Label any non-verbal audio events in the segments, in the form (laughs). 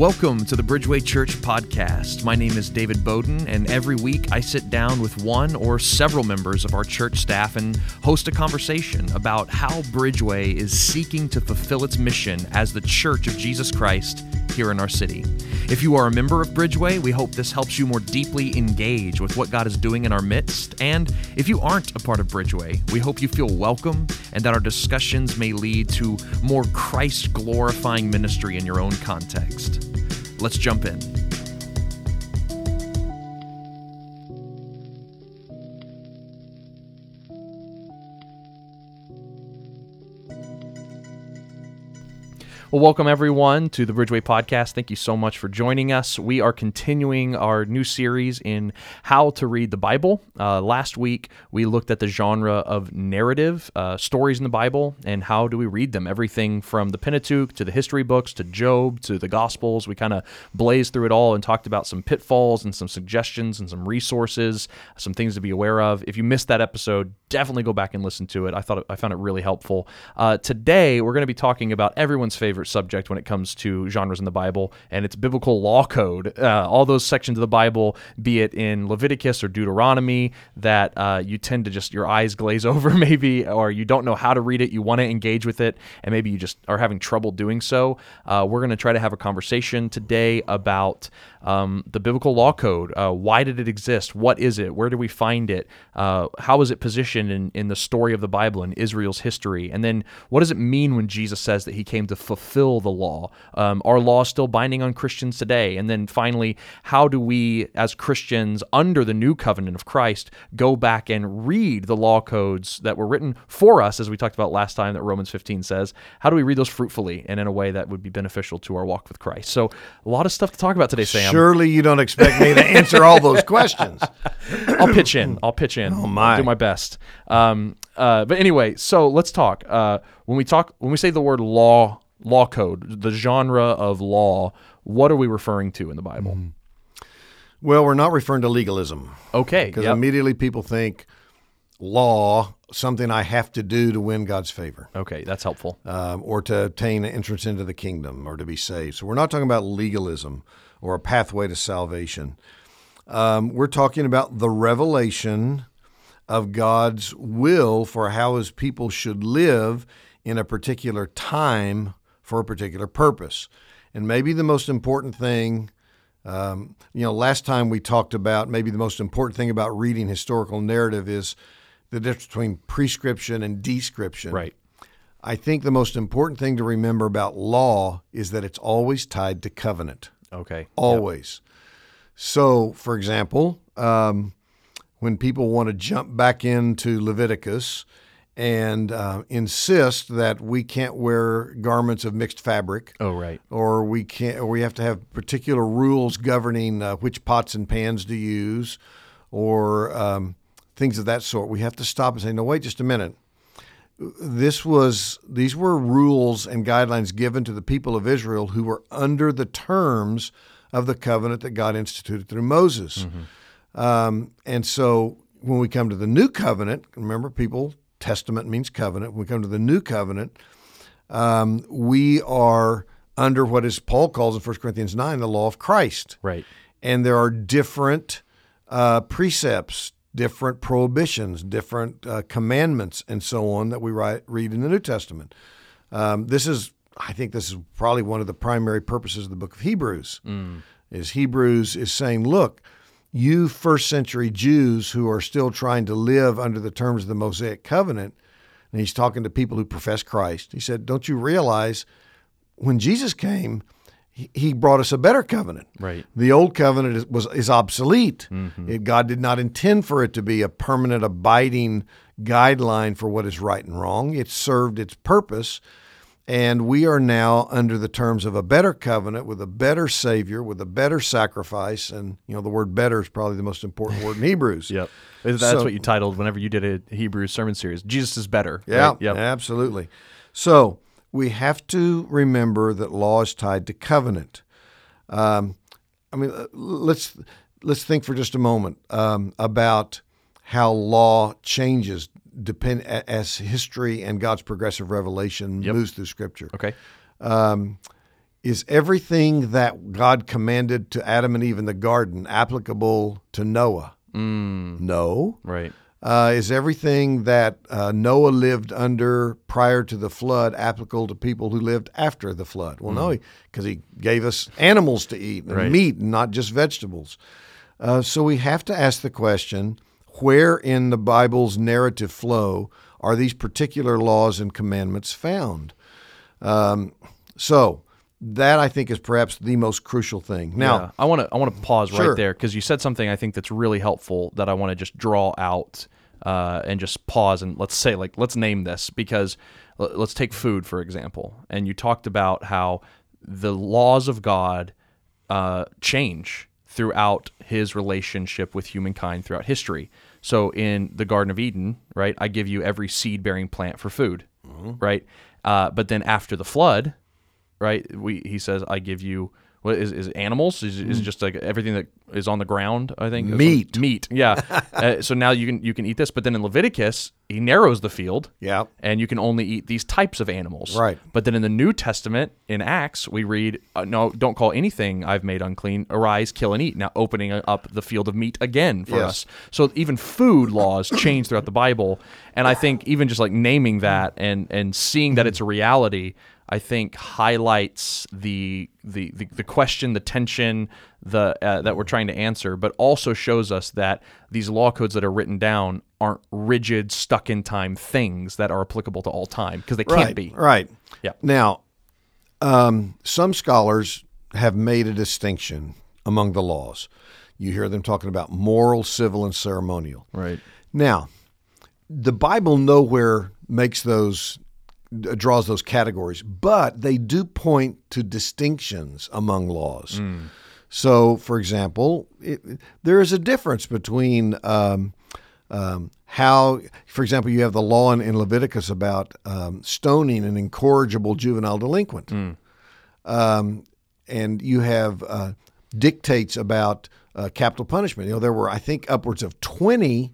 Welcome to the Bridgeway Church podcast. My name is David Bowden, and every week I sit down with one or several members of our church staff and host a conversation about how Bridgeway is seeking to fulfill its mission as the Church of Jesus Christ here in our city. If you are a member of Bridgeway, we hope this helps you more deeply engage with what God is doing in our midst. And if you aren't a part of Bridgeway, we hope you feel welcome and that our discussions may lead to more Christ glorifying ministry in your own context. Let's jump in. Well, welcome everyone to the Bridgeway Podcast. Thank you so much for joining us. We are continuing our new series in how to read the Bible. Uh, last week, we looked at the genre of narrative uh, stories in the Bible and how do we read them. Everything from the Pentateuch to the history books to Job to the Gospels. We kind of blazed through it all and talked about some pitfalls and some suggestions and some resources, some things to be aware of. If you missed that episode, definitely go back and listen to it. I thought it, I found it really helpful. Uh, today, we're going to be talking about everyone's favorite subject when it comes to genres in the Bible, and it's biblical law code. Uh, all those sections of the Bible, be it in Leviticus or Deuteronomy, that uh, you tend to just your eyes glaze (laughs) over, maybe, or you don't know how to read it. You want to engage with it, and maybe you just are having trouble doing so. Uh, we're going to try to have a conversation today about um, the biblical law code. Uh, why did it exist? What is it? Where do we find it? Uh, how is it positioned in, in the story of the Bible and Israel's history? And then what does it mean when Jesus says that he came to fulfill the law? Um, are laws still binding on Christians today? And then finally, how do we, as Christians under the new covenant of Christ, go back and read the law codes that were written for us, as we talked about last time that Romans 15 says? How do we read those fruitfully and in a way that would be beneficial to our walk with Christ? So, a lot of stuff to talk about today, Sam. Surely you don't expect me to answer all those (laughs) questions. I'll pitch in. I'll pitch in. Oh my. I'll do my best. Um, uh, but anyway, so let's talk. Uh, when we talk, when we say the word law, law code, the genre of law, what are we referring to in the Bible? Well, we're not referring to legalism Okay. because yep. immediately people think law, something I have to do to win God's favor Okay, that's helpful. um, or to obtain entrance into the kingdom or to be saved. So we're not talking about legalism or a pathway to salvation. Um, we're talking about the revelation of God's will for how his people should live in a particular time for a particular purpose. And maybe the most important thing, um, you know, last time we talked about maybe the most important thing about reading historical narrative is the difference between prescription and description. Right. I think the most important thing to remember about law is that it's always tied to covenant. Okay. Always. So, for example, um, when people want to jump back into Leviticus and uh, insist that we can't wear garments of mixed fabric, Oh, right. or we can't, or we have to have particular rules governing uh, which pots and pans to use, or um, things of that sort, we have to stop and say, "No, wait, just a minute." This was these were rules and guidelines given to the people of Israel who were under the terms of the covenant that God instituted through Moses. Um, and so when we come to the new covenant, remember, people, testament means covenant. When we come to the new covenant, um, we are under what is Paul calls in 1 Corinthians 9 the law of Christ. Right. And there are different uh, precepts, different prohibitions, different uh, commandments, and so on that we write, read in the New Testament. Um, this is, I think, this is probably one of the primary purposes of the book of Hebrews. Is Hebrews is saying, look, you first century Jews who are still trying to live under the terms of the Mosaic covenant, and he's talking to people who profess Christ. He said, Don't you realize when Jesus came, he- brought us a better covenant. Right. The old covenant is, was is obsolete. Mm-hmm. It, God did not intend for it to be a permanent, abiding guideline for what is right and wrong. It served its purpose, and we are now under the terms of a better covenant with a better Savior, with a better sacrifice. And you know, the word "better" is probably the most important word in (laughs) Hebrews. Yep. That's So- what you titled whenever you did a Hebrews sermon series. Jesus is better. Yeah, Right? Yep. absolutely. So we have to remember that law is tied to covenant. Um, I mean, uh, let's let's think for just a moment um, about how law changes depend as history and God's progressive revelation moves through Scripture. Okay. Um, is everything that God commanded to Adam and Eve in the garden applicable to Noah? No. Right. Uh, is everything that uh, Noah lived under prior to the flood applicable to people who lived after the flood? Well, no, because he gave us animals to eat and Right. meat, and not just vegetables. Uh, so we have to ask the question where in the Bible's narrative flow are these particular laws and commandments found? Um, so that I think is perhaps the most crucial thing. Now, Yeah. I want to I want to pause Sure. right there because you said something I think that's really helpful that I want to just draw out uh, and just pause and let's say like let's name this because l- let's take food for example and you talked about how the laws of God uh, change throughout His relationship with humankind throughout history. So in the Garden of Eden, right, I give you every seed bearing plant for food, right? Uh, but then after the flood, right? We he says I give you what is is animals? Is, is it just like everything that is on the ground? I think Meat. meat. Yeah. (laughs) uh, so now you can you can eat this, but then in Leviticus he narrows the field. Yeah. And you can only eat these types of animals. Right. But then in the New Testament in Acts we read uh, no don't call anything I've made unclean. Arise, kill and eat. Now opening up the field of meat again for us. So even food laws (coughs) change throughout the Bible, and I think even just like naming that and and seeing that it's a reality, I think highlights the the the, the question, the tension, the uh, that we're trying to answer, but also shows us that these law codes that are written down aren't rigid, stuck in time things that are applicable to all time because they can't be. Right. Yeah. Now, um, some scholars have made a distinction among the laws. You hear them talking about moral, civil, and ceremonial. Right. Now, the Bible nowhere makes those draws those categories, but they do point to distinctions among laws. So, for example, it, there is a difference between um, um, how, for example, you have the law in, in Leviticus about um, stoning an incorrigible juvenile delinquent, um, and you have uh, dictates about uh, capital punishment. You know, there were, I think, upwards of twenty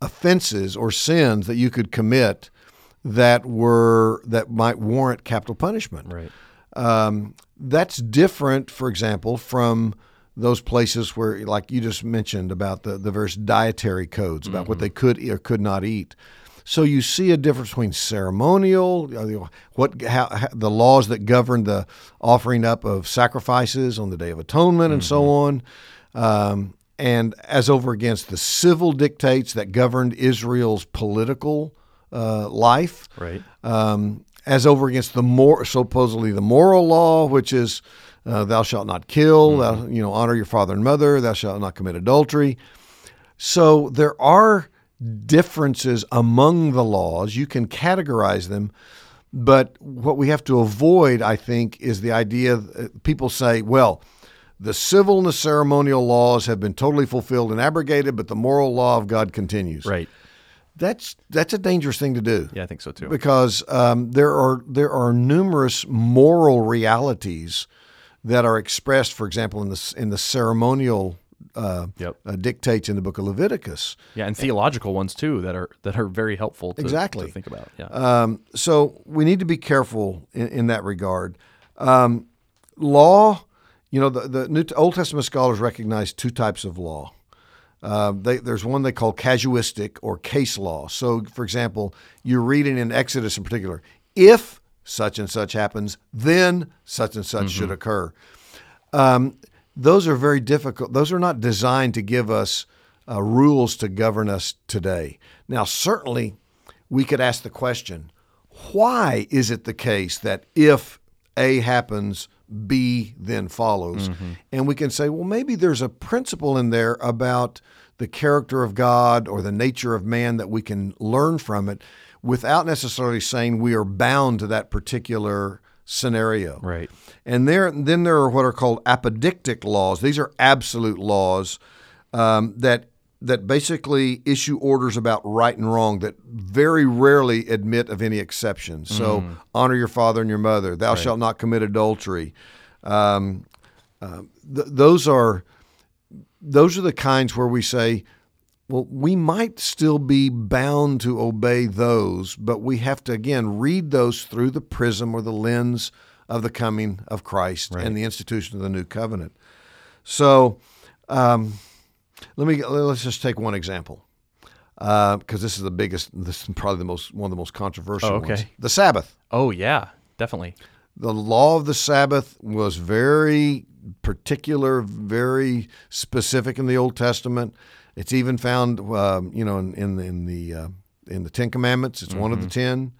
offenses or sins that you could commit that were that might warrant capital punishment. Right. Um, that's different, for example, from those places where, like you just mentioned, about the, the various dietary codes about what they could or could not eat. So you see a difference between ceremonial, what how, how, the laws that govern the offering up of sacrifices on the Day of Atonement, and so on, um, and as over against the civil dictates that governed Israel's political uh, life Right. um, as over against the more supposedly the moral law, which is uh, thou shalt not kill, thou, you know, honor your father and mother, thou shalt not commit adultery. So there are differences among the laws. You can categorize them, but what we have to avoid, I think, is the idea uh, people say, well, the civil and the ceremonial laws have been totally fulfilled and abrogated, but the moral law of God continues. Right. That's that's a dangerous thing to do Yeah, I think so too. because um, there are there are numerous moral realities that are expressed, for example, in the in the ceremonial uh, Yep. uh, dictates in the book of Leviticus. Yeah, and theological ones too that are that are very helpful to, Exactly. to think about. Yeah. Um, so we need to be careful in, in that regard. Um, law, you know, the, the New Old Testament scholars recognize two types of law. Uh, they, there's one they call casuistic or case law. So, for example, you're reading in Exodus in particular, if such and such happens, then such and such should occur. Um, those are very difficult. Those are not designed to give us uh, rules to govern us today. Now, certainly, we could ask the question why is it the case that if A happens, B then follows? And we can say, well, maybe there's a principle in there about the character of God or the nature of man that we can learn from it without necessarily saying we are bound to that particular scenario. right. And there, then there are what are called apodictic laws. These are absolute laws um, that that basically issue orders about right and wrong that very rarely admit of any exceptions. So, honor your father and your mother. Thou shalt not commit adultery. Um, uh, th- those are those are the kinds where we say, well, we might still be bound to obey those, but we have to again read those through the prism or the lens of the coming of Christ and the institution of the new covenant. So, um, let me let's just take one example because this is the biggest. This is probably the most one of the most controversial Oh, okay. ones. The Sabbath. Oh yeah, definitely. The law of the Sabbath was very particular, very specific in the Old Testament. It's even found, um, you know, in in, in the uh, in the Ten Commandments. It's one of the ten.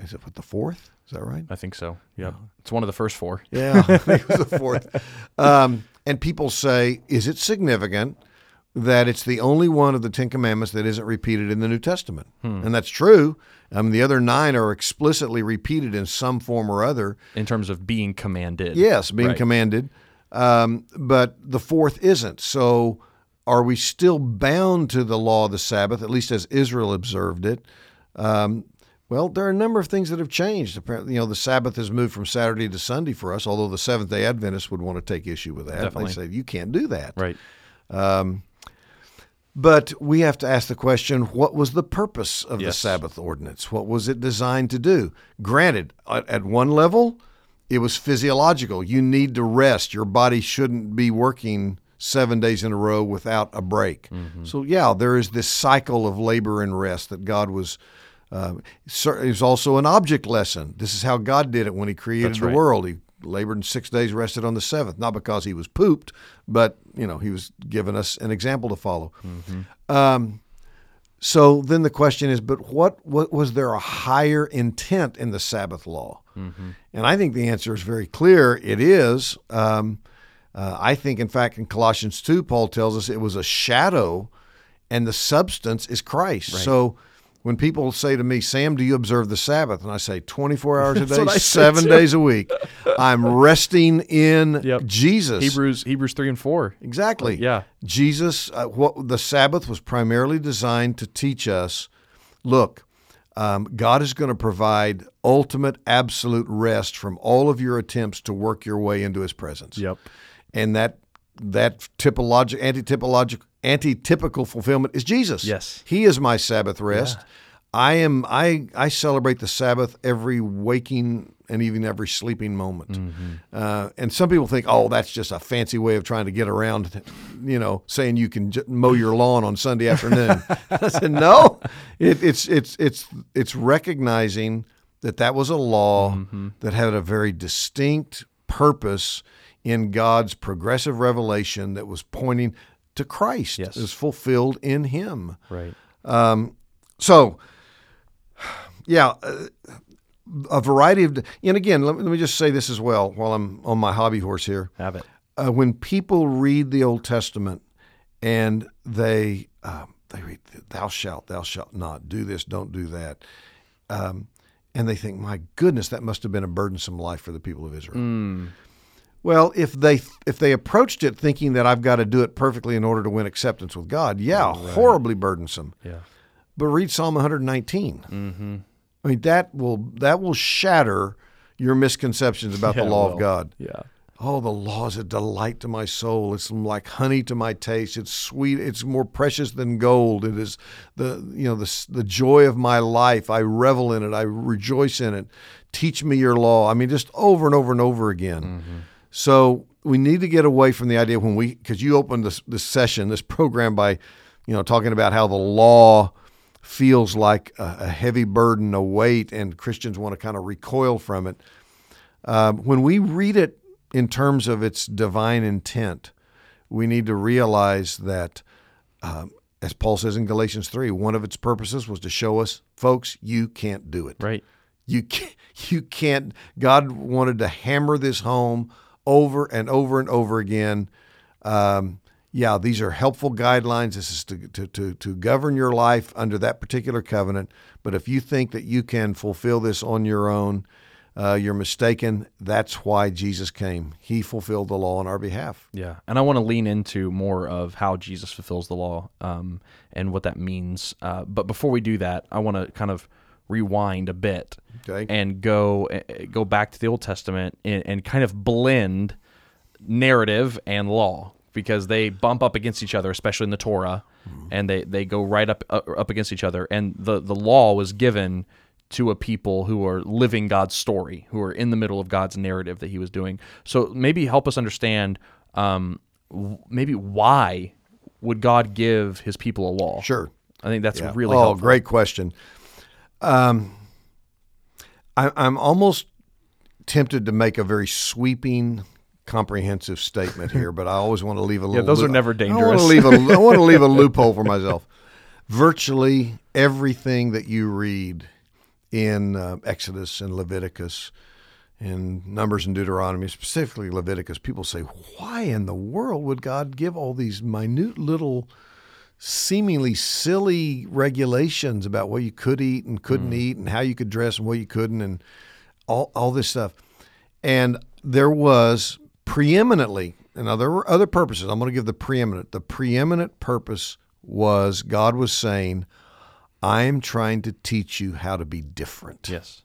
Is it what the fourth? Is that right? I think so. Yep. It's one of the first four. Yeah, I think it was the fourth. (laughs) Um, and people say, is it significant that it's the only one of the Ten Commandments that isn't repeated in the New Testament? And that's true. Um, the other nine are explicitly repeated in some form or other. in terms of being commanded. Yes, being Right. commanded. Um, but the fourth isn't. So are we still bound to the law of the Sabbath, at least as Israel observed it? Um, well, there are a number of things that have changed. Apparently, you know, the Sabbath has moved from Saturday to Sunday for us, although the Seventh day Adventists would want to take issue with that. Definitely. They say, you can't do that. Right. But we have to ask the question what was the purpose of the Sabbath ordinance? What was it designed to do? Granted, at, at one level, it was physiological. You need to rest. Your body shouldn't be working seven days in a row without a break. So, yeah, there is this cycle of labor and rest that God was. Uh, it was also an object lesson. This is how God did it when He created That's the world. He labored in six days, rested on the seventh, not because He was pooped, but you know He was giving us an example to follow. Um, so then the question is, but what, what was there a higher intent in the Sabbath law? And I think the answer is very clear. It is. Um, uh, I think, in fact, in Colossians 2, Paul tells us it was a shadow and the substance is Christ. So when people say to me, Sam, do you observe the Sabbath? And I say, 24 hours a day, what I say seven days a week. (laughs) I'm resting in Yep. Jesus. Hebrews Hebrews three and four. Exactly. Yeah. Jesus, uh, what the Sabbath was primarily designed to teach us. Look, um, God is going to provide ultimate, absolute rest from all of your attempts to work your way into His presence. Yep. And that that typologic, anti-typologic, anti-typical fulfillment is Jesus. Yes. He is my Sabbath rest. I am. I I celebrate the Sabbath every waking and even every sleeping moment. Mm-hmm. Uh, and some people think, oh, that's just a fancy way of trying to get around, you know, saying you can j- mow your lawn on Sunday afternoon. (laughs) I said, no, it, it's it's it's it's recognizing that that was a law Mm-hmm. that had a very distinct purpose in God's progressive revelation that was pointing to Christ. Yes. Was fulfilled in Him. Right. So, yeah, uh, a variety of, and again, let me, let me just say this as well while I'm on my hobby horse here. Have it. Uh, when people read the Old Testament and they um, they read, "Thou shalt, thou shalt not do this, don't do that," um, and they think, "My goodness, that must have been a burdensome life for the people of Israel." Well, if they if they approached it thinking that I've got to do it perfectly in order to win acceptance with God, yeah, horribly burdensome. Yeah. But read Psalm 119. Mm-hmm. I mean that will that will shatter your misconceptions about Yeah, the law of. God. Yeah. Oh, the law is a delight to my soul. It's like honey to my taste. It's sweet. It's more precious than gold. It is the you know the the joy of my life. I revel in it. I rejoice in it. Teach me your law. I mean, just over and over and over again. So we need to get away from the idea when we because you opened this this session, this program by, you know, talking about how the law feels like a, a heavy burden, a weight, and Christians want to kind of recoil from it. Um, when we read it in terms of its divine intent, we need to realize that, um, as Paul says in Galatians 3, one of its purposes was to show us, folks, you can't do it. Right. You can't, (laughs) you can't. God wanted to hammer this home over and over and over again. Um, yeah, these are helpful guidelines. This is to, to, to, to govern your life under that particular covenant. But if you think that you can fulfill this on your own, uh, you're mistaken. That's why Jesus came. He fulfilled the law on our behalf. Yeah, and I want to lean into more of how Jesus fulfills the law um, and what that means. Uh, but before we do that, I want to kind of rewind a bit Okay. and go uh, go back to the Old Testament and, and kind of blend narrative and law because they bump up against each other, especially in the Torah, and they, they go right up uh, up against each other. And the the law was given to a people who are living God's story, who are in the middle of God's narrative that he was doing. So maybe help us understand um, w- maybe why would God give his people a law? Sure. I think that's Yeah. really oh, helpful. great question. Um, I, I'm almost tempted to make a very sweeping, comprehensive statement here, but I always want to leave a (laughs) little. Yeah, those are never I want dangerous. to leave a. I want to leave a (laughs) loophole for myself. Virtually everything that you read in uh, Exodus and Leviticus and Numbers and Deuteronomy, specifically Leviticus, people say, why in the world would God give all these minute little, seemingly silly regulations about what you could eat and couldn't eat and how you could dress and what you couldn't and all, all this stuff? And there was preeminently, and now there were other purposes. I'm going to give the preeminent. The preeminent purpose was God was saying, I am trying to teach you how to be different yes.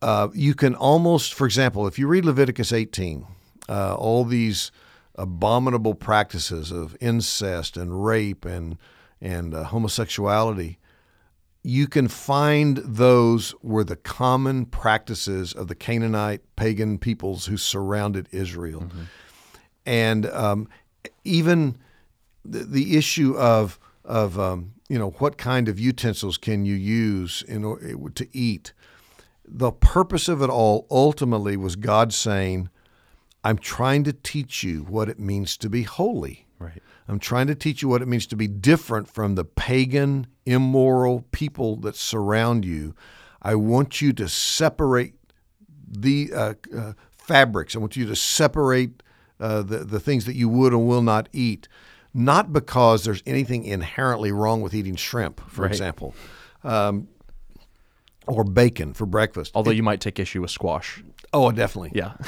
uh, you can almost, for example, if you read Leviticus 18, uh, all these abominable practices of incest and rape and and uh, homosexuality, you can find those were the common practices of the Canaanite pagan peoples who surrounded Israel, and um, even the, the issue of of um, you know what kind of utensils can you use in order to eat the purpose of it all ultimately was God saying, I'm trying to teach you what it means to be holy. Right. I'm trying to teach you what it means to be different from the pagan, immoral people that surround you. I want you to separate the uh, uh, fabrics. I want you to separate uh, the, the things that you would and will not eat, not because there's anything inherently wrong with eating shrimp, for Right. example, um, or bacon for breakfast. Although you might take issue with squash. Oh, definitely. Yeah. (laughs)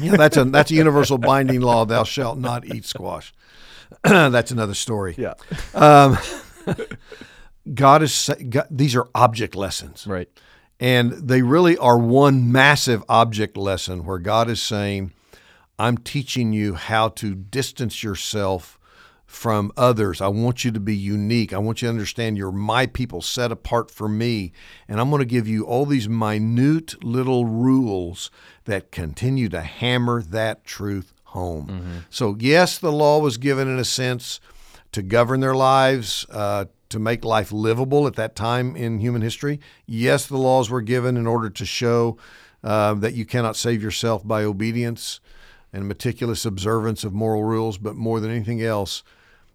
Yeah, that's a that's a universal binding law. Thou shalt not eat squash. (clears throat) that's another story. yeah. Um, God is God, these are object lessons, Right. and they really are one massive object lesson where God is saying, "I'm teaching you how to distance yourself." From others. I want you to be unique. I want you to understand you're my people set apart for me. And I'm going to give you all these minute little rules that continue to hammer that truth home. So, yes, the law was given in a sense to govern their lives, uh, to make life livable at that time in human history. Yes, the laws were given in order to show uh, that you cannot save yourself by obedience and meticulous observance of moral rules, but more than anything else,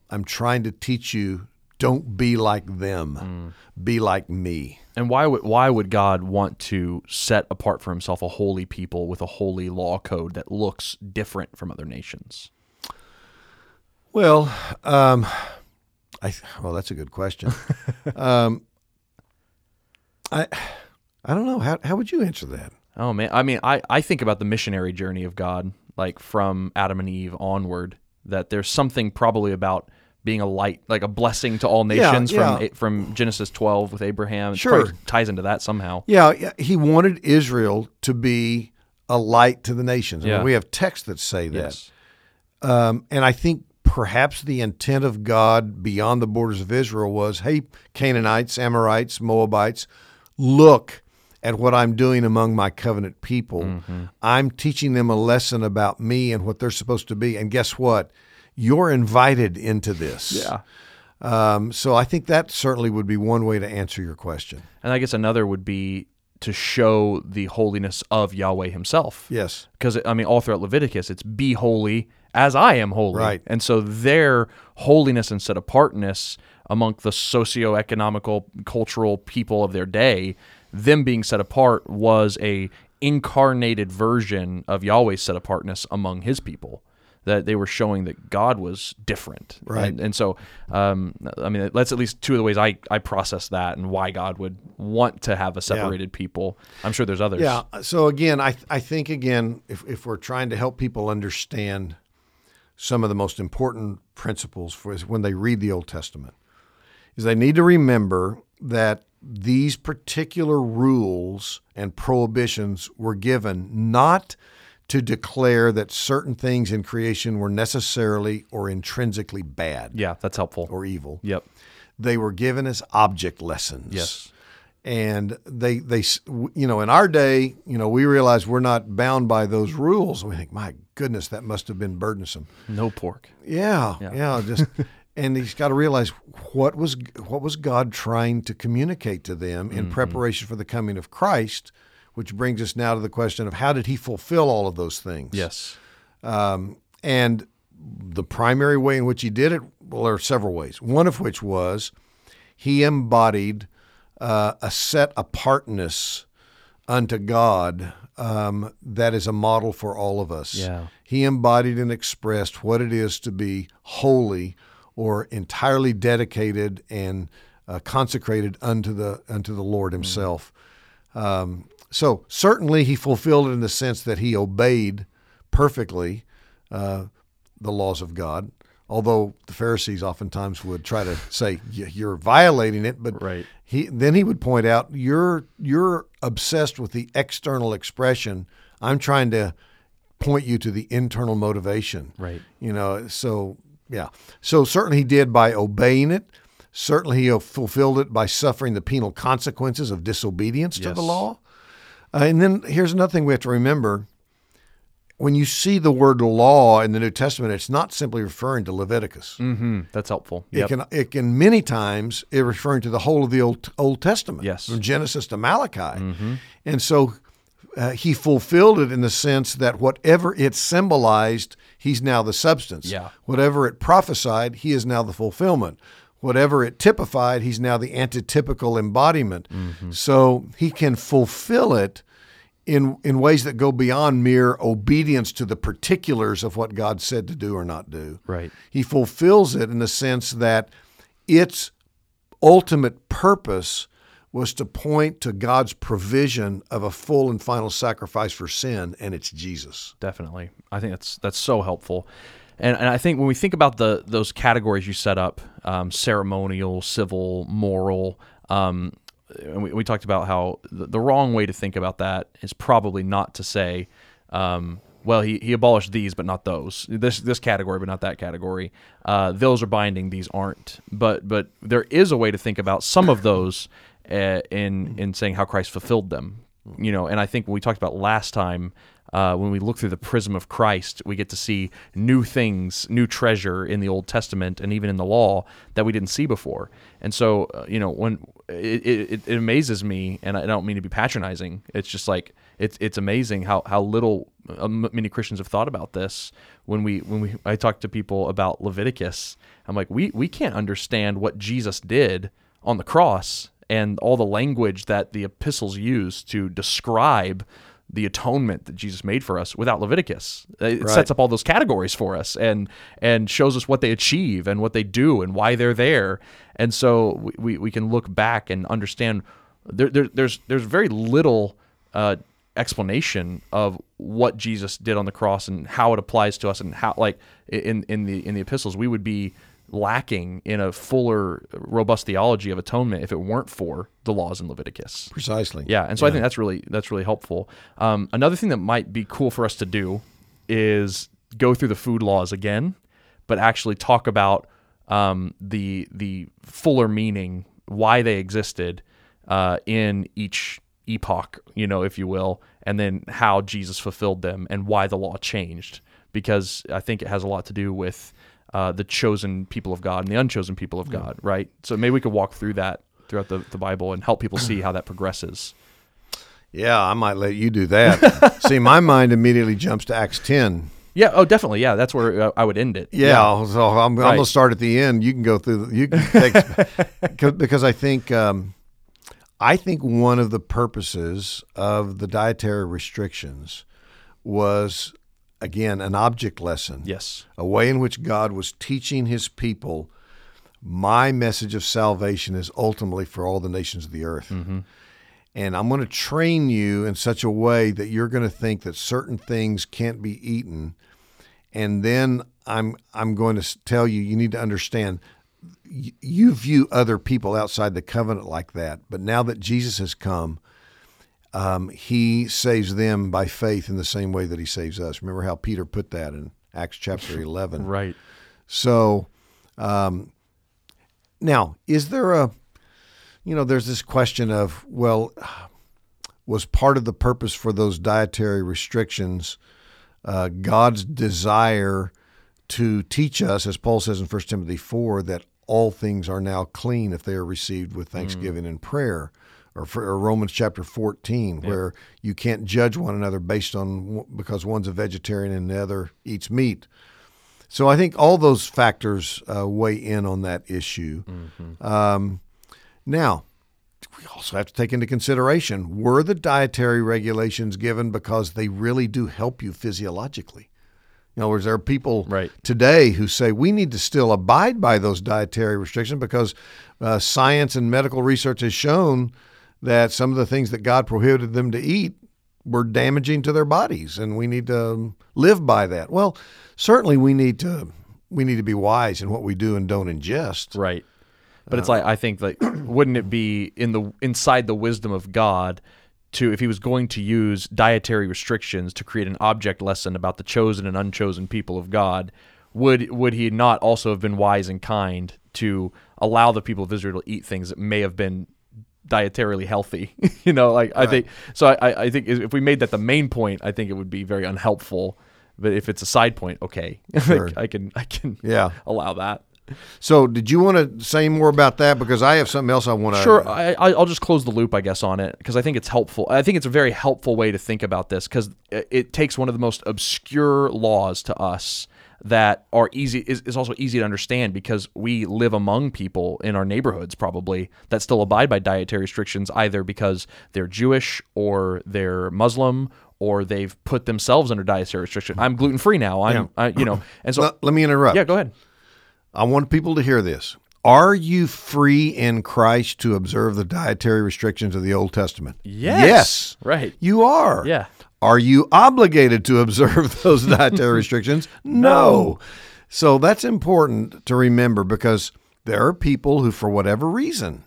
I'm trying to teach you don't be like them, be like me. And why would why would God want to set apart for himself a holy people with a holy law code that looks different from other nations? Well, um, I well, that's a good question. (laughs) um, I I don't know how how would you answer that? Oh man, I mean, I, I think about the missionary journey of God, like from Adam and Eve onward. That there's something probably about being a light, like a blessing to all nations yeah. from from Genesis 12 with Abraham. It Sure. ties into that somehow. Yeah, yeah, he wanted Israel to be a light to the nations. I mean, Yeah. we have texts that say that. Yes. Um, and I think perhaps the intent of God beyond the borders of Israel was hey, Canaanites, Amorites, Moabites, look at what I'm doing among my covenant people. Mm-hmm. I'm teaching them a lesson about me and what they're supposed to be. And guess what? You're invited into this. Yeah. Um, so I think that certainly would be one way to answer your question. And I guess another would be to show the holiness of Yahweh himself. Yes. because I mean, all throughout Leviticus, it's be holy as I am holy. Right. And so their holiness and set apartness among the socio-economical, cultural people of their day, them being set apart was a incarnated version of Yahweh's set apartness among His people. That they were showing that God was different, Right. And, and so, um, I mean, that's at least two of the ways I, I process that and why God would want to have a separated people. I'm sure there's others. Yeah. So again, I I think again, if if we're trying to help people understand some of the most important principles for when they read the Old Testament, is they need to remember that these particular rules and prohibitions were given not to declare that certain things in creation were necessarily or intrinsically bad Yeah, that's helpful. or evil. Yep. They were given as object lessons. Yes. and they they you know in our day you know we realize we're not bound by those rules we think my goodness that must have been burdensome no pork yeah yeah, yeah just (laughs) and he's got to realize what was what was God trying to communicate to them in mm-hmm. preparation for the coming of Christ which brings us now to the question of how did he fulfill all of those things yes um, and the primary way in which he did it well there are several ways one of which was he embodied uh, a set apartness unto God um, that is a model for all of us. Yeah. He embodied and expressed what it is to be holy or entirely dedicated and uh, consecrated unto the unto the Lord Himself. Mm. Um, so certainly he fulfilled it in the sense that he obeyed perfectly uh, the laws of God although the Pharisees oftentimes would try to say you're violating it, but right. he then he would point out you're you're obsessed with the external expression. I'm trying to point you to the internal motivation. Right. You know, so yeah. So certainly he did by obeying it. Certainly he fulfilled it by suffering the penal consequences of disobedience yes. to the law. Uh, and then here's another thing we have to remember when you see the word law in the New Testament, it's not simply referring to Leviticus. Mm-hmm. That's helpful. Yep. It can it can many times it referring to the whole of the Old Old Testament, yes, from Genesis to Malachi, mm-hmm. and so uh, he fulfilled it in the sense that whatever it symbolized, he's now the substance. Yeah. Whatever it prophesied, he is now the fulfillment. Whatever it typified, he's now the antitypical embodiment. Mm-hmm. So he can fulfill it in in ways that go beyond mere obedience to the particulars of what God said to do or not do. Right. He fulfills it in the sense that its ultimate purpose was to point to God's provision of a full and final sacrifice for sin, and it's Jesus. Definitely, I think that's that's so helpful. And, and I think when we think about the those categories you set up, um, ceremonial, civil, moral, um, and we, we talked about how the, the, wrong way to think about that is probably not to say, um, well, he, he abolished these, but not those. This this category, but not that category. Uh, those are binding; these aren't. But but there is a way to think about some of those uh, in in saying how Christ fulfilled them. You know, and I think when we talked about last time uh, when we look through the prism of Christ, we get to see new things, new treasure in the Old Testament and even in the law that we didn't see before. And so, uh, you know, when it, it, it, amazes me, and I don't mean to be patronizing. It's just like it's it's amazing how how little uh, many Christians have thought about this. When we when we I talk to people about Leviticus, I'm like, we we can't understand what Jesus did on the cross and all the language that the epistles use to describe the atonement that Jesus made for us without Leviticus. It right. sets up all those categories for us and and shows us what they achieve and what they do and why they're there. And so we, we can look back and understand there, there there's there's very little uh, explanation of what Jesus did on the cross and how it applies to us and how like in in the in the epistles we would be lacking in a fuller, robust theology of atonement if it weren't for the laws in Leviticus. Precisely. Yeah, and so yeah. I think that's really that's really helpful. Um, another thing that might be cool for us to do is go through the food laws again, but actually talk about um, the the fuller meaning, why they existed uh, in each epoch, you know, if you will, and then how Jesus fulfilled them and why the law changed. Because I think it has a lot to do with uh, the chosen people of God and the unchosen people of God, right? So maybe we could walk through that throughout the, the Bible and help people see how that progresses. Yeah, I might let you do that. (laughs) see, my mind immediately jumps to Acts 10. Yeah. Oh, definitely. Yeah, that's where uh, I would end it. Yeah. yeah. So I'm, right. I'm, gonna start at the end. You can go through. The, you can take, (laughs) because I think um, I think one of the purposes of the dietary restrictions was again, an object lesson. Yes. A way in which God was teaching his people my message of salvation is ultimately for all the nations of the earth. Mm-hmm. And I'm going to train you in such a way that you're going to think that certain things can't be eaten. And then I'm I'm going to tell you you need to understand you view other people outside the covenant like that, but now that Jesus has come, um, he saves them by faith in the same way that he saves us. Remember how Peter put that in Acts chapter (laughs) 11. right. So, um, now, is there a you know, there's this question of, well, was part of the purpose for those dietary restrictions uh, God's desire to teach us, as Paul says in 1 Timothy 4, that all things are now clean if they are received with thanksgiving and prayer. Or, for, or Romans chapter 14, where you can't judge one another based on because one's a vegetarian and the other eats meat. So I think all those factors uh, weigh in on that issue. Um, now, we also have to take into consideration were the dietary regulations given because they really do help you physiologically? In other words, there are people Right. today who say we need to still abide by those dietary restrictions because uh, science and medical research has shown that some of the things that God prohibited them to eat were damaging to their bodies, and we need to um, live by that. Well, certainly we need to we need to be wise in what we do and don't ingest. Right. But it's like I think like (clears throat) wouldn't it be in the inside the wisdom of God to if he was going to use dietary restrictions to create an object lesson about the chosen and unchosen people of God, would would he not also have been wise and kind to allow the people of Israel to eat things that may have been dietarily healthy? (laughs) you know, like I think so. I I think if we made that the main point, I think it would be very unhelpful. But if it's a side point, okay, (laughs) Sure. I can I can Yeah. (laughs) allow that. So, did you want to say more about that? Because I have something else I want to. Sure, I, I- I'll just close the loop, I guess, on it because I think it's helpful. I think it's a very helpful way to think about this because it takes one of the most obscure laws to us that are easy is, is also easy to understand because we live among people in our neighborhoods probably that still abide by dietary restrictions either because they're Jewish or they're Muslim or they've put themselves under dietary restriction. I'm gluten free now. I'm I, you know, (clears throat) and so Let, let me interrupt. yeah, go ahead. I want people to hear this. Are you free in Christ to observe the dietary restrictions of the Old Testament? Yes. Yes. Right. You are. Yeah. Are you obligated to observe (laughs) those dietary (laughs) restrictions? No. So that's important to remember because there are people who, for whatever reason,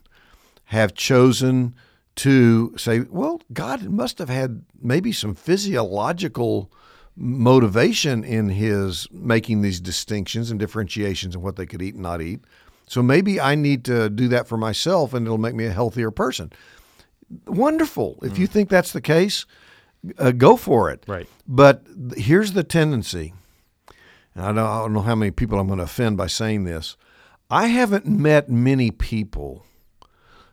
have chosen to say, well, God must have had maybe some physiological motivation in his making these distinctions and differentiations in what they could eat and not eat. So maybe I need to do that for myself and it'll make me a healthier person. Wonderful. If you mm. think that's the case, uh, go for it. Right. But here's the tendency. And I don't, I don't know how many people I'm going to offend by saying this. I haven't met many people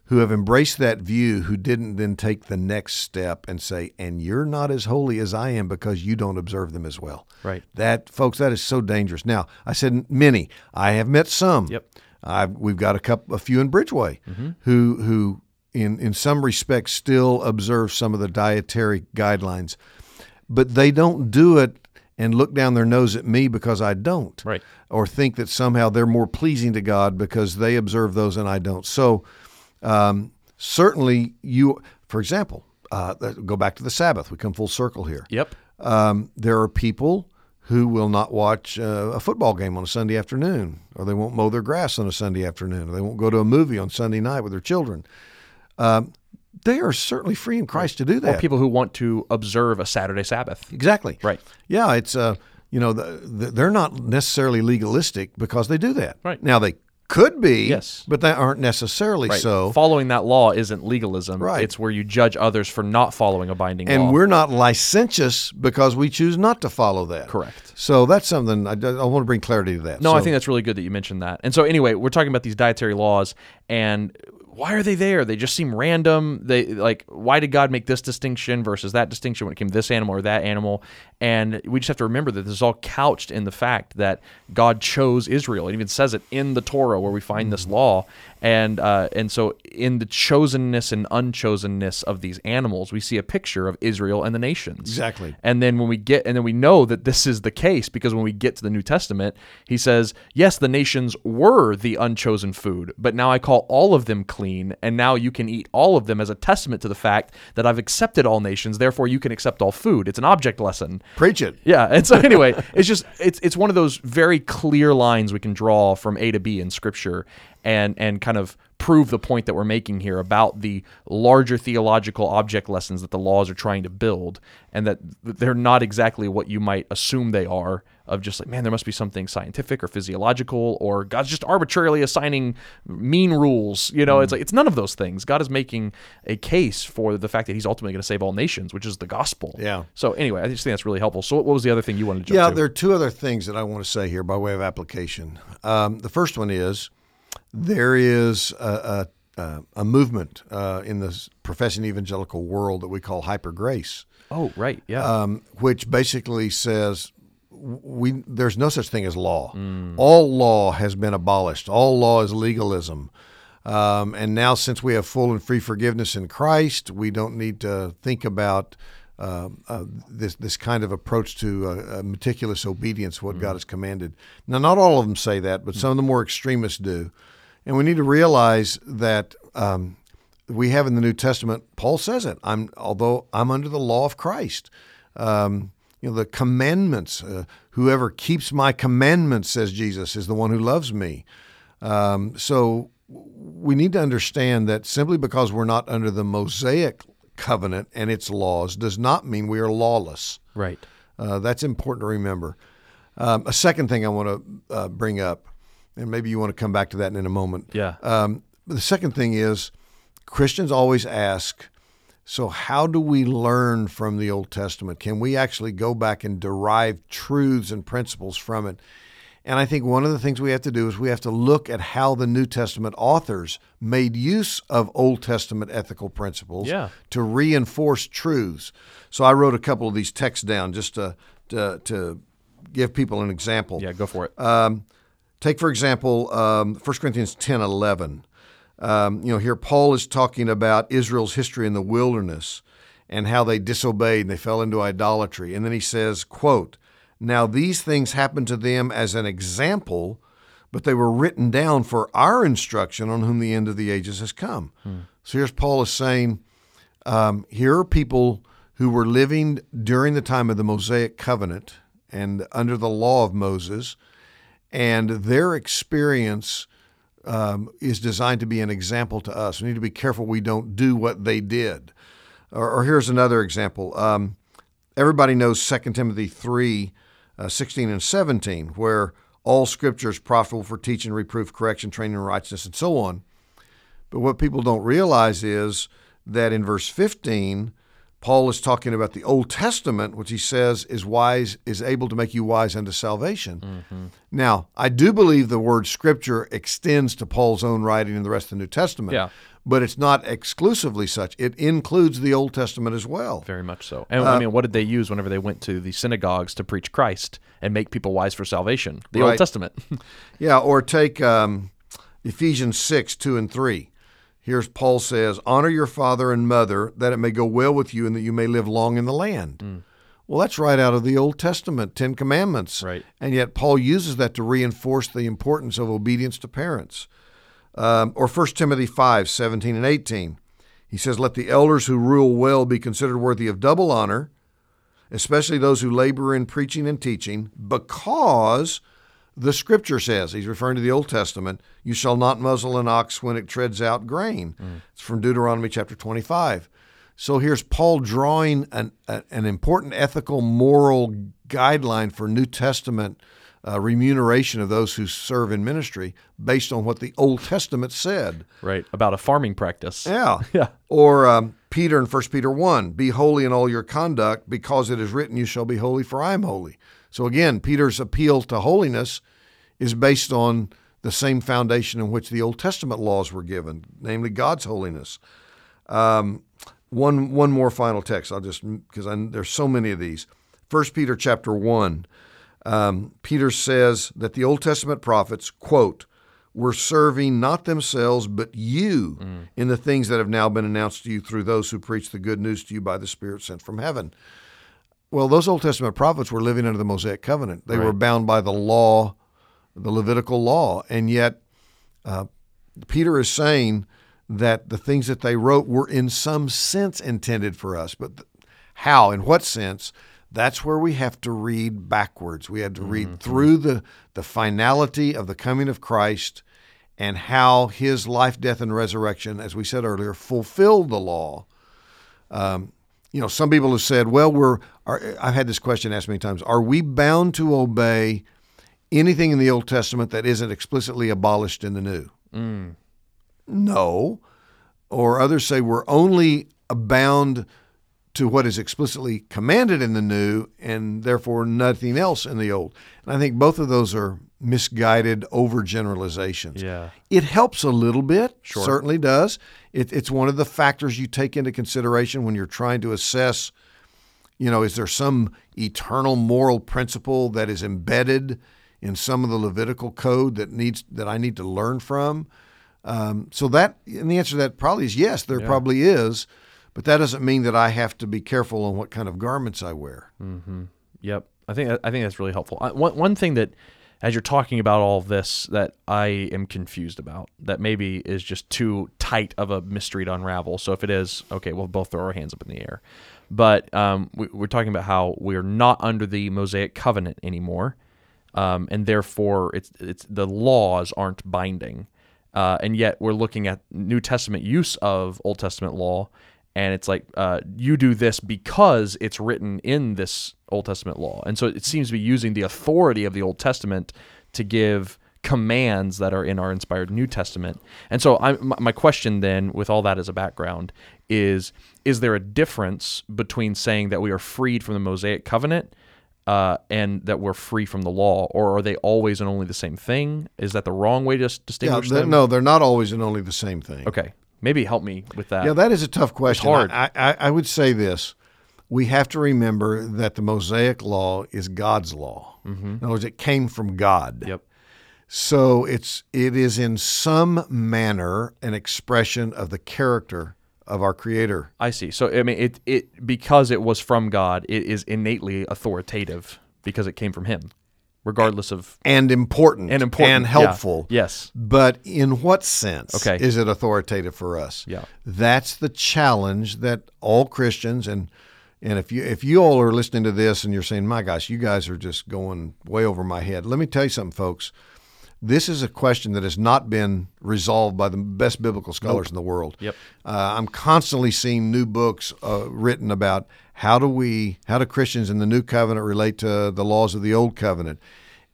who have embraced that view who didn't then take the next step and say, and you're not as holy as I am because you don't observe them as well. Right. That, folks, that is so dangerous. Now, I said many. I have met some. Yep. I've, we've got a couple, a few in Bridgeway who, who in, in some respects still observe some of the dietary guidelines, but they don't do it and look down their nose at me because I don't Right. or think that somehow they're more pleasing to God because they observe those and I don't. So, um, certainly, you, for example, uh, go back to the Sabbath. We come full circle here. Yep. Um, there are people who will not watch uh, a football game on a Sunday afternoon, or they won't mow their grass on a Sunday afternoon, or they won't go to a movie on Sunday night with their children. Um, they are certainly free in Christ to do that. Or people who want to observe a Saturday Sabbath. Exactly. Right. Yeah, it's uh, you know, the, the, they're not necessarily legalistic because they do that. Right. Now they could be, Yes. but they aren't necessarily Right. so. Following that law isn't legalism. Right. It's where you judge others for not following a binding And law. we're not licentious because we choose not to follow that. Correct. So that's something I, I want to bring clarity to that. No, So- I think that's really good that you mentioned that. And so anyway, we're talking about these dietary laws and why are they there? They just seem random. They like why did God make this distinction versus that distinction when it came to this animal or that animal? And we just have to remember that this is all couched in the fact that God chose Israel. It even says it in the Torah where we find this law. And uh, and so in the chosenness and unchosenness of these animals, we see a picture of Israel and the nations. Exactly. And then when we get, and then we know that this is the case because when we get to the New Testament, he says, yes, the nations were the unchosen food, but now I call all of them clean, and now you can eat all of them as a testament to the fact that I've accepted all nations, therefore you can accept all food. It's an object lesson. Preach it. Yeah, and so (laughs) anyway, it's just it's it's one of those very clear lines we can draw from A to B in Scripture, and and kind of prove the point that we're making here about the larger theological object lessons that the laws are trying to build, and that they're not exactly what you might assume they are of just like, man, there must be something scientific or physiological, or God's just arbitrarily assigning mean rules. You know, it's like it's none of those things. God is making a case for the fact that He's ultimately going to save all nations, which is the gospel. Yeah. So anyway, I just think that's really helpful. So what was the other thing you wanted to jump Yeah, to? there are two other things that I want to say here by way of application. Um, the first one is there is a, a, a, a movement uh, in the professing evangelical world that we call hyper grace, oh, right. Yeah. um, which basically says we there's no such thing as law. All law has been abolished. All law is legalism. Um, and now, since we have full and free forgiveness in Christ, we don't need to think about uh, uh, this this kind of approach to uh, uh, meticulous obedience, what God has commanded. Now, not all of them say that, but some of the more extremists do, and we need to realize that um, we have in the New Testament. Paul says it. I'm although I'm under the law of Christ. Um, you know the commandments. Uh, whoever keeps my commandments, says Jesus, is the one who loves me. Um, so we need to understand that simply because we're not under the Mosaic covenant and its laws does not mean we are lawless. right. Uh, that's important to remember. Um, a second thing I want to uh, bring up, and maybe you want to come back to that in a moment. Yeah. Um, the second thing is Christians always ask, so how do we learn from the Old Testament? Can we actually go back and derive truths and principles from it? And I think one of the things we have to do is we have to look at how the New Testament authors made use of Old Testament ethical principles Yeah. to reinforce truths. So I wrote a couple of these texts down just to, to, to give people an example. Yeah. Go for it. Um, take, for example, um, 1 Corinthians 10 11. Um, you know, here Paul is talking about Israel's history in the wilderness and how they disobeyed and they fell into idolatry. And then he says, quote, Now these things happened to them as an example, but they were written down for our instruction on whom the end of the ages has come. So here's Paul is saying, um, here are people who were living during the time of the Mosaic covenant and under the law of Moses, and their experience um, is designed to be an example to us. We need to be careful we don't do what they did. Or, or here's another example. Um, everybody knows 2 Timothy 3 uh, 16 and 17, where all scripture is profitable for teaching, reproof, correction, training in righteousness, and so on. But what people don't realize is that in verse 15, Paul is talking about the Old Testament, which he says is wise, is able to make you wise unto salvation. Now, I do believe the word Scripture extends to Paul's own writing and the rest of the New Testament. Yeah. But it's not exclusively such. It includes the Old Testament as well. Very much so. And Uh, I mean, what did they use whenever they went to the synagogues to preach Christ and make people wise for salvation? The Old Testament. (laughs) Yeah, or take um, Ephesians 6, 2 and 3. Here's Paul says, Honor your father and mother, that it may go well with you and that you may live long in the land. Well, that's right out of the Old Testament, Ten Commandments. Right. And yet Paul uses that to reinforce the importance of obedience to parents. Um, or 1 Timothy 5, 17 and 18. He says, Let the elders who rule well be considered worthy of double honor, especially those who labor in preaching and teaching, because the scripture says, he's referring to the Old Testament, you shall not muzzle an ox when it treads out grain. It's from Deuteronomy chapter 25. So here's Paul drawing an, a, an important ethical, moral guideline for New Testament uh, remuneration of those who serve in ministry based on what the Old Testament said. right. About a farming practice. Yeah. (laughs) Yeah. Or um, Peter in 1 Peter 1 Be holy in all your conduct, because it is written, You shall be holy, for I am holy. So again, Peter's appeal to holiness is based on the same foundation in which the Old Testament laws were given, namely God's holiness. Um, one one more final text. I'll just because there's so many of these. First Peter chapter one. Um, Peter says that the Old Testament prophets quote were serving not themselves but you in the things that have now been announced to you through those who preach the good news to you by the Spirit sent from heaven. Well, those Old Testament prophets were living under the Mosaic covenant. They were bound by the law, the Levitical law, and yet uh, Peter is saying that the things that they wrote were in some sense intended for us. But th- how, in what sense? That's where we have to read backwards. We had to read through the, the finality of the coming of Christ and how his life, death, and resurrection, as we said earlier, fulfilled the law. Um, you know, some people have said, well, we're, are, I've had this question asked many times, are we bound to obey anything in the Old Testament that isn't explicitly abolished in the New? Mm. No. Or others say we're only bound to what is explicitly commanded in the New and therefore nothing else in the Old. And I think both of those are misguided overgeneralizations. Yeah. It helps a little bit, Sure. certainly does. It, it's one of the factors you take into consideration when you're trying to assess, you know, is there some eternal moral principle that is embedded in some of the Levitical code that needs that I need to learn from? Um, so that, and the answer to that probably is yes, there probably is, but that doesn't mean that I have to be careful on what kind of garments I wear. Mm-hmm. Yep, I think I think that's really helpful. I, one one thing that, as you're talking about all of this, that I am confused about, that maybe is just too tight of a mystery to unravel. So if it is, okay, we'll both throw our hands up in the air. But um, we, we're talking about how we're not under the Mosaic covenant anymore, um, and therefore it's it's the laws aren't binding, uh, and yet we're looking at New Testament use of Old Testament law, and it's like uh, you do this because it's written in this Old Testament law, and so it seems to be using the authority of the Old Testament to give commands that are in our inspired New Testament. And so I, my my question then, with all that as a background, is: Is there a difference between saying that we are freed from the Mosaic covenant? Uh, and that we're free from the law, or are they always and only the same thing? Is that the wrong way to s- Yeah, distinguish they're- them? no, they're not always and only the same thing. Okay, maybe help me with that. Yeah, that is a tough question. It's hard. I, I, I would say this. We have to remember that the Mosaic law is God's law. Mm-hmm. In other words, it came from God. Yep. So it's it is in some manner an expression of the character of our Creator. I see. So I mean, it it because it was from God, it is innately authoritative because it came from Him, regardless of And important, and important and yeah. helpful. Yes. But in what sense Okay. is it authoritative for us? Yeah. That's the challenge that all Christians and and if you if you all are listening to this and you're saying, "My gosh, you guys are just going way over my head." Let me tell you something, folks. This is a question that has not been resolved by the best biblical scholars in the world. Yep. Uh, I'm constantly seeing new books uh, written about how do we, how do Christians in the New Covenant relate to the laws of the Old Covenant,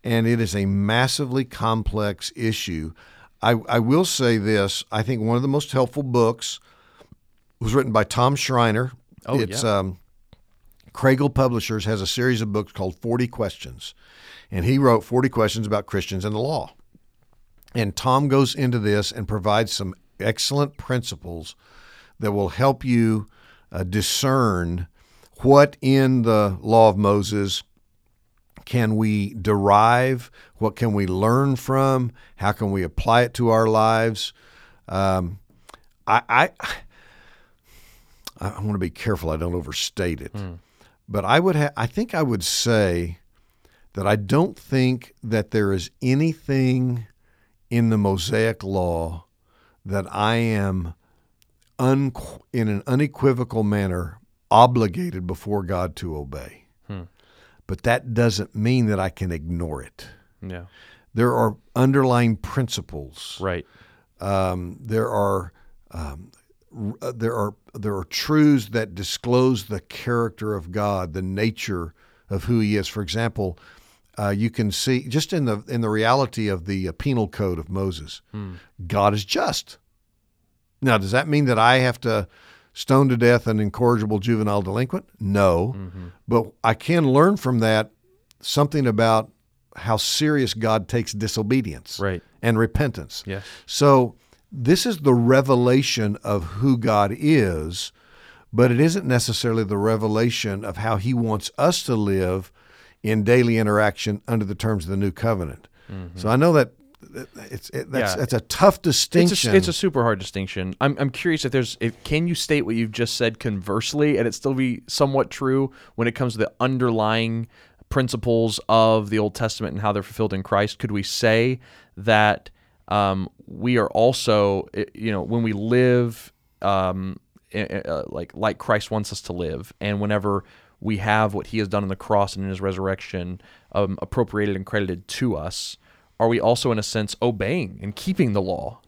and it is a massively complex issue. I, I will say this: I think one of the most helpful books was written by Tom Schreiner. Oh, it's yeah. um, Kregel Publishers has a series of books called 40 Questions. And he wrote 40 questions about Christians and the law. And Tom goes into this and provides some excellent principles that will help you uh, discern what in the law of Moses can we derive, what can we learn from, how can we apply it to our lives. Um, I, I I want to be careful I don't overstate it. But I would ha- I think I would say that I don't think that there is anything in the Mosaic law that I am un- in an unequivocal manner obligated before God to obey. But that doesn't mean that I can ignore it. Yeah. There are underlying principles Right. um, there are um, uh, there are there are truths that disclose the character of God, the nature of who He is. For example, uh, you can see just in the in the reality of the uh, penal code of Moses, God is just. Now, does that mean that I have to stone to death an incorrigible juvenile delinquent? No, mm-hmm. but I can learn from that something about how serious God takes disobedience Right. and repentance. Yes. So this is the revelation of who God is, but it isn't necessarily the revelation of how He wants us to live in daily interaction under the terms of the new covenant. Mm-hmm. So I know that it's it, that's Yeah. that's a tough It's distinction. a, it's a super hard distinction. I'm, I'm curious if there's if can you state what you've just said conversely and it still be somewhat true when it comes to the underlying principles of the Old Testament and how they're fulfilled in Christ. Could we say that um, we are also you know when we live um, uh, like like Christ wants us to live, and whenever we have what He has done on the cross and in His resurrection um, appropriated and credited to us, are we also in a sense obeying and keeping the law?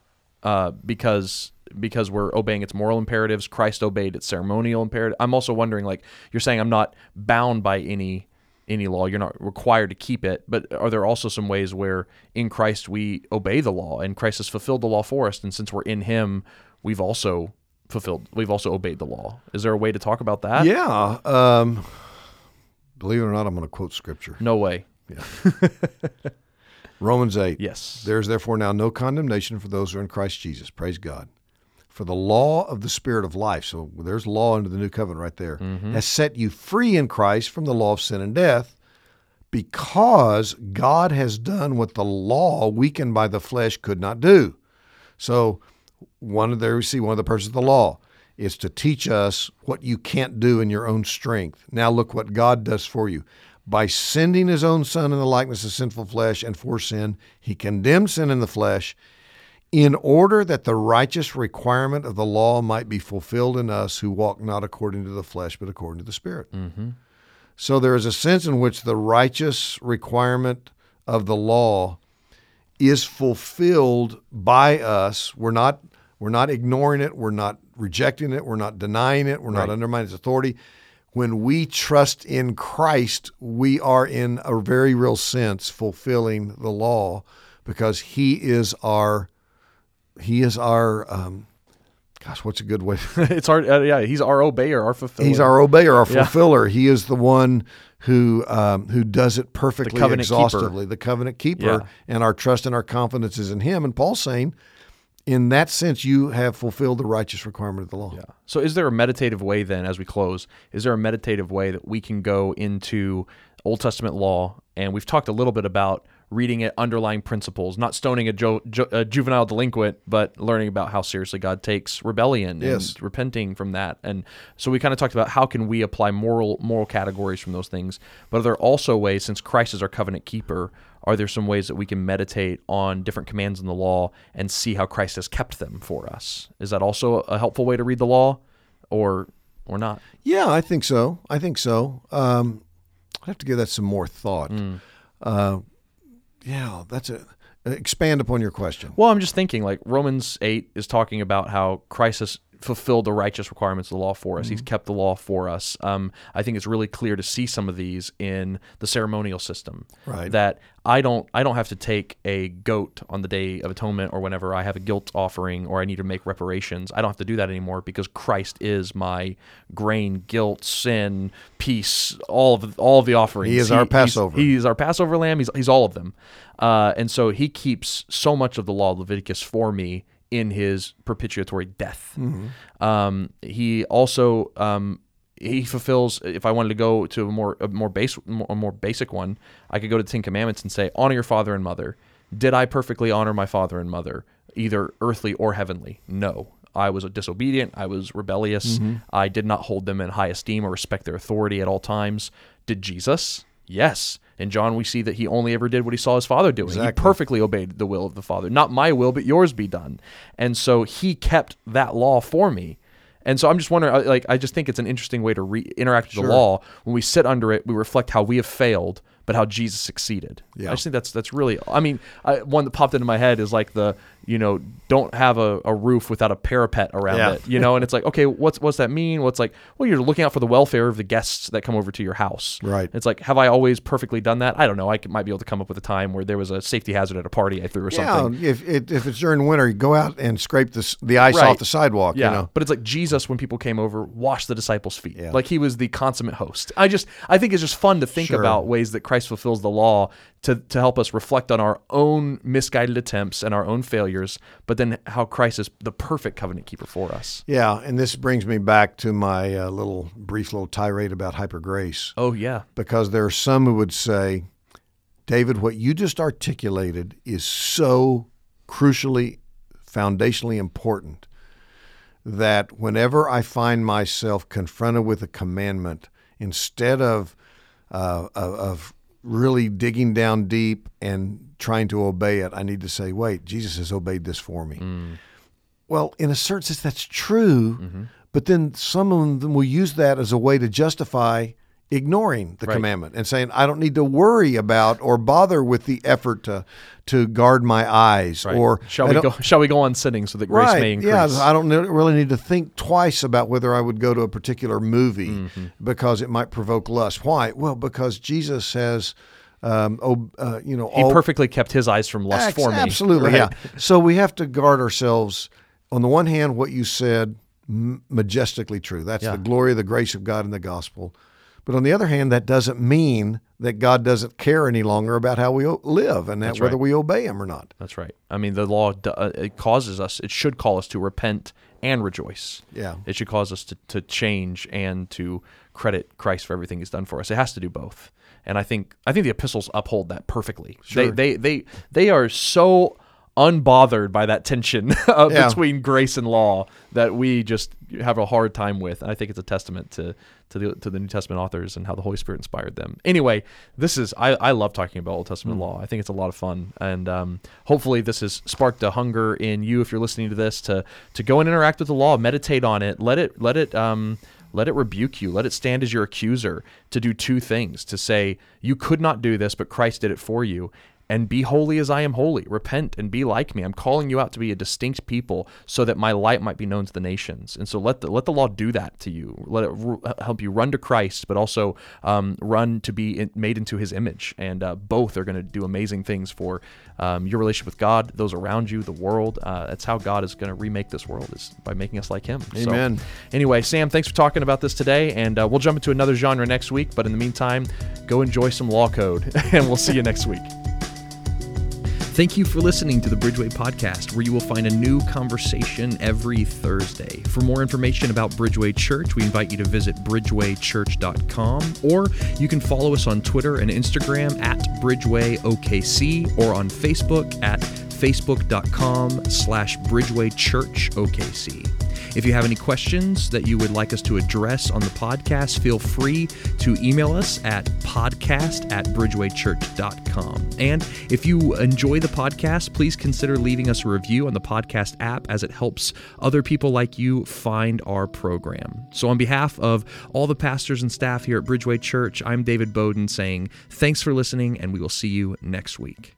Uh, because because we're obeying its moral imperatives. Christ obeyed its ceremonial imperative. I'm also wondering, like you're saying, I'm not bound by any any law. You're not required to keep it. But are there also some ways where in Christ we obey the law and Christ has fulfilled the law for us? And since we're in Him, we've also fulfilled. We've also obeyed the law. Is there a way to talk about that? Yeah. Um, believe it or not, I'm going to quote scripture. No way. (laughs) Romans 8. Yes. There is therefore now no condemnation for those who are in Christ Jesus. Praise God. For the law of the Spirit of life, so there's law under the new covenant right there, mm-hmm. has set you free in Christ from the law of sin and death because God has done what the law, weakened by the flesh, could not do. So, one of there we see one of the purposes of the law is to teach us what you can't do in your own strength. Now look what God does for you. By sending his own son in the likeness of sinful flesh and for sin, he condemned sin in the flesh in order that the righteous requirement of the law might be fulfilled in us who walk not according to the flesh but according to the spirit. Mm-hmm. So there is a sense in which the righteous requirement of the law is fulfilled by us. We're not we're not ignoring it, we're not rejecting it, we're not denying it, we're not undermining its authority. When we trust in Christ, we are in a very real sense fulfilling the law because he is our he is our um, gosh, what's a good way? (laughs) it's our uh, yeah. He's our obeyer, our fulfiller. He's our obeyer, our Yeah. fulfiller. He is the one who um, who does it perfectly, keeper. exhaustively, the covenant keeper, Yeah. and our trust and our confidence is in Him. And Paul's saying, in that sense, you have fulfilled the righteous requirement of the law. Yeah. So, is there a meditative way then, as we close? Is there a meditative way that we can go into Old Testament law? And we've talked a little bit about reading it, underlying principles, not stoning a, jo- jo- a juvenile delinquent, but learning about how seriously God takes rebellion Yes. and repenting from that. And so we kind of talked about how can we apply moral moral categories from those things. But are there also ways, since Christ is our covenant keeper, are there some ways that we can meditate on different commands in the law and see how Christ has kept them for us? Is that also a helpful way to read the law, or or not? Yeah, I think so. I think so. Um, I have to give that some more thought. Mm. Uh, yeah, that's a expand upon your question. Well, I'm just thinking like Romans 8 is talking about how Christ has fulfilled the righteous requirements of the law for us. He's kept the law for us. Um, I think it's really clear to see some of these in the ceremonial system. Right. That I don't I don't have to take a goat on the day of atonement or whenever I have a guilt offering or I need to make reparations. I don't have to do that anymore because Christ is my grain, guilt, sin, peace, all of all of the offerings. He is our he's- Passover. He's our Passover lamb. He's, he's all of them. Uh, and so he keeps so much of the law of Leviticus for me in his propitiatory death. Um, he also um, he fulfills. If I wanted to go to a more a more base a more basic one, I could go to the Ten Commandments and say, "Honor your father and mother." Did I perfectly honor my father and mother, either earthly or heavenly? No. I was disobedient. I was rebellious. I did not hold them in high esteem or respect their authority at all times. Did Jesus? Yes. In John, we see that he only ever did what he saw his father doing. He perfectly obeyed the will of the Father. Not my will, but yours be done. And so he kept that law for me. And so I'm just wondering, like, I just think it's an interesting way to re- interact with Sure. the law. When we sit under it, we reflect how we have failed, but how Jesus succeeded. Yeah. I just think that's that's really. I mean, I, one that popped into my head is like the you know don't have a, a roof without a parapet around Yeah. it. You know, and it's like okay, what's what's that mean? What's like well, you're looking out for the welfare of the guests that come over to your house. Right. It's like have I always perfectly done that? I don't know. I might be able to come up with a time where there was a safety hazard at a party I threw or Yeah, something. if it, if it's during winter, you go out and scrape the the ice Right. off the sidewalk. Yeah, You know, but it's like Jesus when people came over washed the disciples' feet. Yeah. Like he was the consummate host. I just I think it's just fun to think Sure. about ways that Christ fulfills the law to to help us reflect on our own misguided attempts and our own failures, but then how Christ is the perfect covenant keeper for us. yeah. And this brings me back to my uh, little brief little tirade about hyper grace. Oh yeah. because there are some who would say, David, what you just articulated is so crucially, foundationally important that whenever I find myself confronted with a commandment, instead of uh, of, of really digging down deep and trying to obey it, I need to say, wait, Jesus has obeyed this for me. Mm. Well, in a certain sense, that's true, mm-hmm. but then some of them will use that as a way to justify ignoring the right. commandment and saying I don't need to worry about or bother with the effort to to guard my eyes right. or shall we go shall we go on sinning so that grace right, may increase yeah I don't really need to think twice about whether I would go to a particular movie mm-hmm. because it might provoke lust why well because Jesus says um, oh, uh, you know, he all, perfectly kept his eyes from lust for me. Absolutely, yeah. So we have to guard ourselves. On the one hand, what you said, majestically true. That's yeah. the glory, the grace of God in the gospel. But on the other hand, that doesn't mean that God doesn't care any longer about how we live and whether right. we obey Him or not. That's right. I mean, the law uh, it causes us. It should call us to repent and rejoice. Yeah. It should cause us to, to change and to credit Christ for everything He's done for us. It has to do both. And I think I think the epistles uphold that perfectly. Sure. They they they they are so unbothered by that tension (laughs) uh, yeah. between grace and law that we just have a hard time with. And I think it's a testament to to the to the New Testament authors and how the Holy Spirit inspired them. Anyway, this is I, I love talking about Old Testament mm. law. I think it's a lot of fun, and um, hopefully this has sparked a hunger in you if you're listening to this to to go and interact with the law, meditate on it, let it let it. Um, let it rebuke you. Let it stand as your accuser to do two things to say, You could not do this, but Christ did it for you and be holy as I am holy. Repent and be like me. I'm calling you out to be a distinct people so that my light might be known to the nations. And so let the, let the law do that to you. Let it r- help you run to Christ, but also um, run to be in, made into his image. And uh, both are going to do amazing things for um, your relationship with God, those around you, the world. Uh, that's how God is going to remake this world is by making us like him. Amen. So, anyway, Sam, thanks for talking about this today. And uh, we'll jump into another genre next week. But in the meantime, go enjoy some law code (laughs) and we'll see you next week. Thank you for listening to the Bridgeway Podcast, where you will find a new conversation every Thursday. For more information about Bridgeway Church, we invite you to visit bridgewaychurch.com, or you can follow us on Twitter and Instagram at BridgewayOKC, or on Facebook at facebook.com slash bridgewaychurchokc. If you have any questions that you would like us to address on the podcast, feel free to email us at podcast at bridgewaychurch.com. And if you enjoy the podcast, please consider leaving us a review on the podcast app as it helps other people like you find our program. So, on behalf of all the pastors and staff here at Bridgeway Church, I'm David Bowden saying thanks for listening, and we will see you next week.